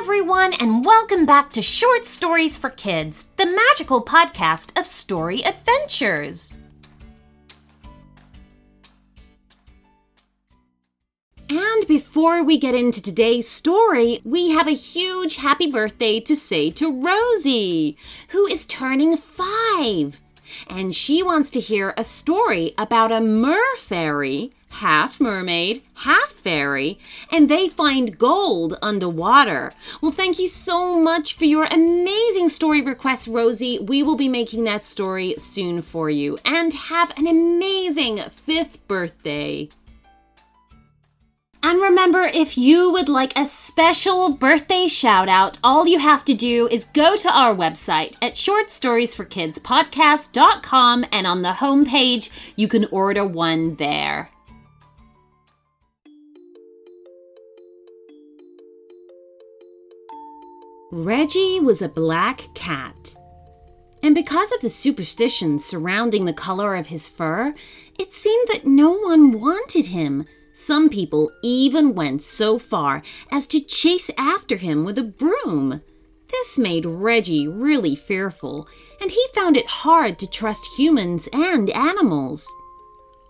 everyone, and welcome back to Short Stories for Kids, the magical podcast of story adventures. And before we get into today's story, we have a huge happy birthday to say to Rosie, who is turning five. And she wants to hear a story about a mer fairy half mermaid, half fairy, and they find gold underwater. Well, thank you so much for your amazing story request, Rosie. We will be making that story soon for you. And have an amazing fifth birthday. And remember, if you would like a special birthday shout out, all you have to do is go to our website at shortstoriesforkidspodcast.com and on the homepage, you can order one there. Reggie was a black cat. And because of the superstitions surrounding the color of his fur, it seemed that no one wanted him. Some people even went so far as to chase after him with a broom. This made Reggie really fearful, and he found it hard to trust humans and animals.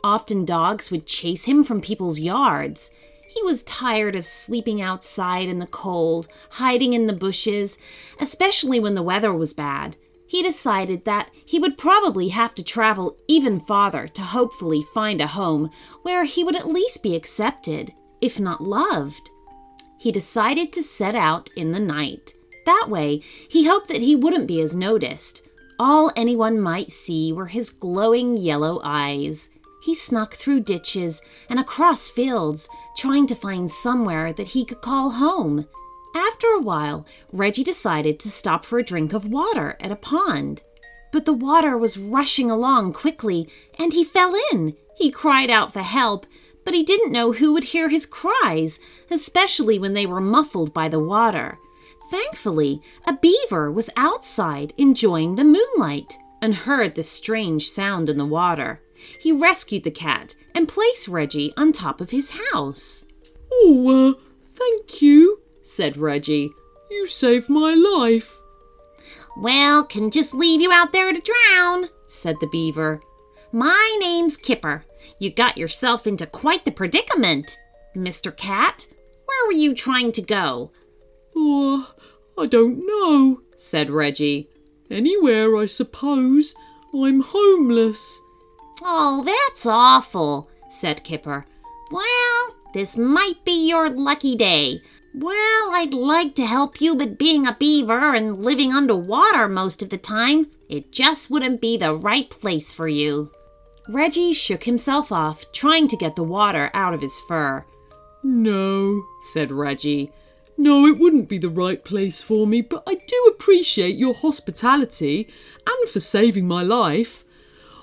Often dogs would chase him from people's yards, he was tired of sleeping outside in the cold, hiding in the bushes, especially when the weather was bad. He decided that he would probably have to travel even farther to hopefully find a home where he would at least be accepted, if not loved. He decided to set out in the night. That way, he hoped that he wouldn't be as noticed. All anyone might see were his glowing yellow eyes. He snuck through ditches and across fields, trying to find somewhere that he could call home. After a while, Reggie decided to stop for a drink of water at a pond. But the water was rushing along quickly, and he fell in. He cried out for help, but he didn't know who would hear his cries, especially when they were muffled by the water. Thankfully, a beaver was outside enjoying the moonlight and heard the strange sound in the water. He rescued the cat and placed Reggie on top of his house. Oh, uh, thank you, said Reggie. You saved my life. Well, can just leave you out there to drown, said the beaver. My name's Kipper. You got yourself into quite the predicament, Mr. Cat. Where were you trying to go? Oh, I don't know, said Reggie. Anywhere, I suppose. I'm homeless. Oh, that's awful, said Kipper. Well, this might be your lucky day. Well, I'd like to help you, but being a beaver and living underwater most of the time, it just wouldn't be the right place for you. Reggie shook himself off, trying to get the water out of his fur. No, said Reggie. No, it wouldn't be the right place for me, but I do appreciate your hospitality and for saving my life.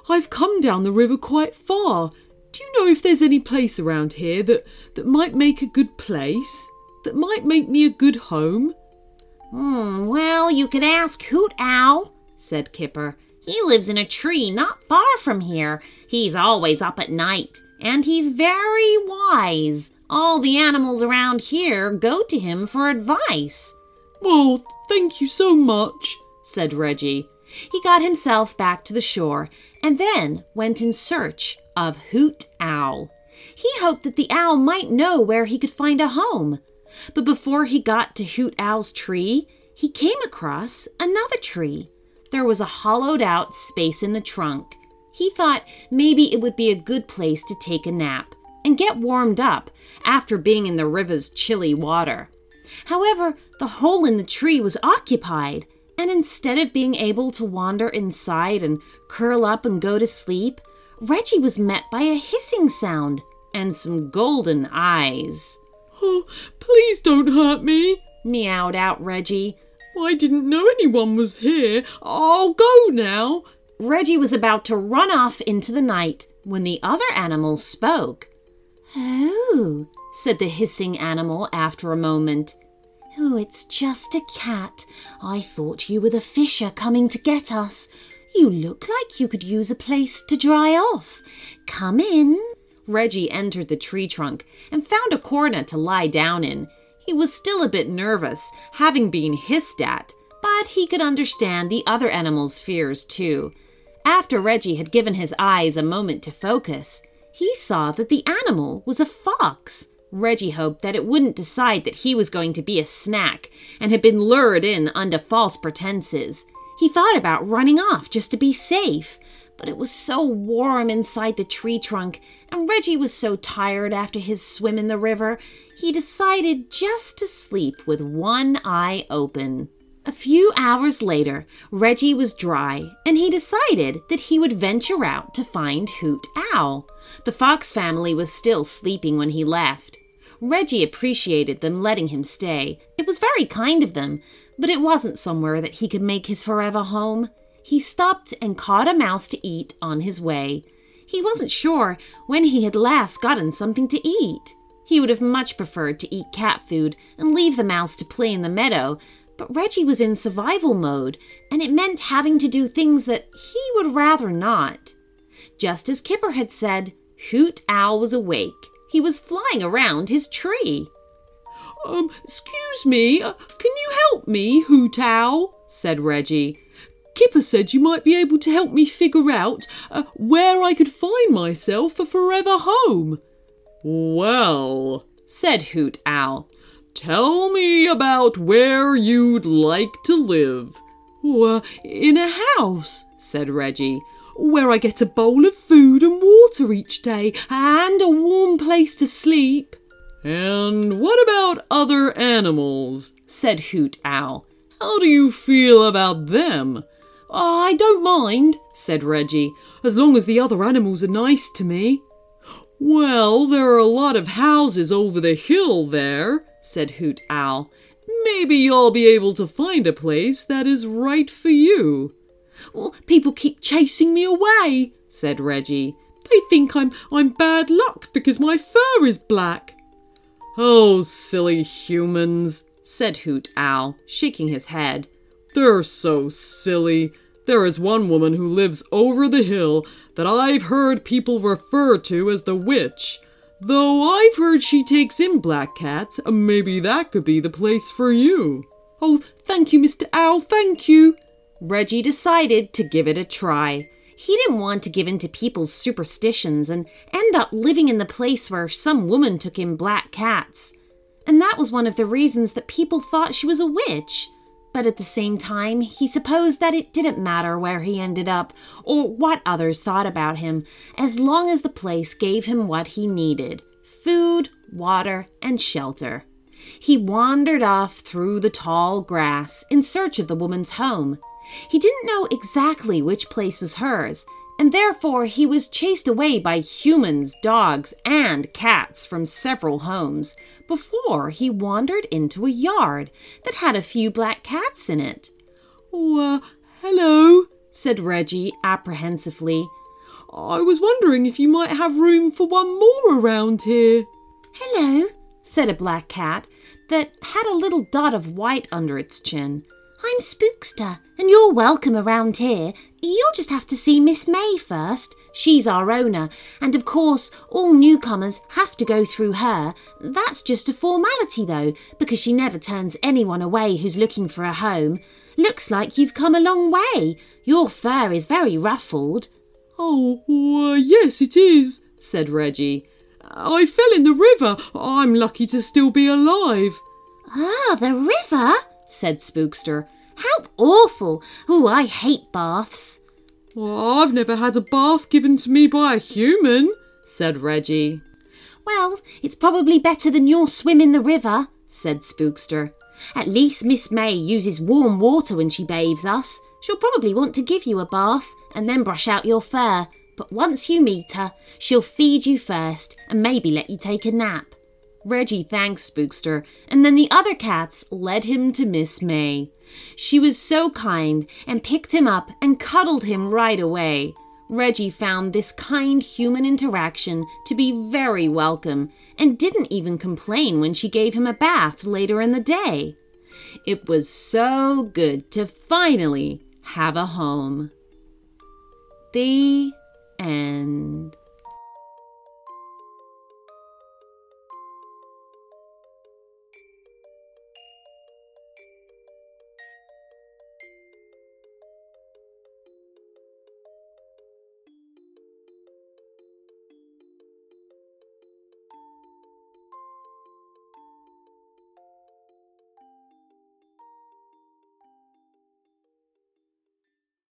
I've come down the river quite far. Do you know if there's any place around here that, that might make a good place? That might make me a good home? Hmm, well, you could ask Hoot Owl, said Kipper. He lives in a tree not far from here. He's always up at night, and he's very wise. All the animals around here go to him for advice. Well, thank you so much, said Reggie. He got himself back to the shore and then went in search of Hoot Owl. He hoped that the owl might know where he could find a home. But before he got to Hoot Owl's tree, he came across another tree. There was a hollowed out space in the trunk. He thought maybe it would be a good place to take a nap and get warmed up after being in the river's chilly water. However, the hole in the tree was occupied, and instead of being able to wander inside and curl up and go to sleep, Reggie was met by a hissing sound and some golden eyes. Oh, please don't hurt me, meowed out Reggie. I didn't know anyone was here. I'll go now. Reggie was about to run off into the night when the other animal spoke. Oh, said the hissing animal after a moment. Oh, it's just a cat. I thought you were the fisher coming to get us. You look like you could use a place to dry off. Come in. Reggie entered the tree trunk and found a corner to lie down in. He was still a bit nervous, having been hissed at, but he could understand the other animals' fears too. After Reggie had given his eyes a moment to focus, he saw that the animal was a fox. Reggie hoped that it wouldn't decide that he was going to be a snack and had been lured in under false pretenses. He thought about running off just to be safe, but it was so warm inside the tree trunk, and Reggie was so tired after his swim in the river, he decided just to sleep with one eye open. A few hours later, Reggie was dry, and he decided that he would venture out to find Hoot Owl. The Fox family was still sleeping when he left. Reggie appreciated them letting him stay. It was very kind of them, but it wasn't somewhere that he could make his forever home. He stopped and caught a mouse to eat on his way. He wasn't sure when he had last gotten something to eat. He would have much preferred to eat cat food and leave the mouse to play in the meadow, but Reggie was in survival mode, and it meant having to do things that he would rather not. Just as Kipper had said, Hoot Owl was awake. He was flying around his tree. Um, excuse me, uh, can you help me, Hoot Owl? said Reggie. Kipper said you might be able to help me figure out uh, where I could find myself a forever home. Well, said Hoot Owl, Tell me about where you'd like to live. In a house, said Reggie, where I get a bowl of food and water each day and a warm place to sleep. And what about other animals? said Hoot Owl. How do you feel about them? Oh, I don't mind, said Reggie, as long as the other animals are nice to me. Well, there are a lot of houses over the hill there, said Hoot Owl. Maybe you'll be able to find a place that is right for you. Well, people keep chasing me away, said Reggie. They think I'm I'm bad luck because my fur is black. Oh, silly humans, said Hoot Owl, shaking his head. They're so silly. There is one woman who lives over the hill that I've heard people refer to as the witch. Though I've heard she takes in black cats, maybe that could be the place for you. Oh, thank you, Mr. Owl, thank you. Reggie decided to give it a try. He didn't want to give in to people's superstitions and end up living in the place where some woman took in black cats. And that was one of the reasons that people thought she was a witch. But at the same time, he supposed that it didn't matter where he ended up or what others thought about him, as long as the place gave him what he needed food, water, and shelter. He wandered off through the tall grass in search of the woman's home. He didn't know exactly which place was hers, and therefore he was chased away by humans, dogs, and cats from several homes before he wandered into a yard that had a few black cats in it. Oh, uh, hello, said Reggie apprehensively. I was wondering if you might have room for one more around here. Hello, said a black cat that had a little dot of white under its chin. I'm Spookster, and you're welcome around here. You'll just have to see Miss May first. She's our owner, and of course, all newcomers have to go through her. That's just a formality, though, because she never turns anyone away who's looking for a home. Looks like you've come a long way. Your fur is very ruffled. Oh, uh, yes, it is, said Reggie. I fell in the river. I'm lucky to still be alive. Ah, the river, said Spookster. How awful! Oh, I hate baths. Well, I've never had a bath given to me by a human, said Reggie. Well, it's probably better than your swim in the river, said Spookster. At least Miss May uses warm water when she bathes us. She'll probably want to give you a bath and then brush out your fur. But once you meet her, she'll feed you first and maybe let you take a nap. Reggie thanked Spookster, and then the other cats led him to Miss May. She was so kind and picked him up and cuddled him right away. Reggie found this kind human interaction to be very welcome and didn't even complain when she gave him a bath later in the day. It was so good to finally have a home. The end.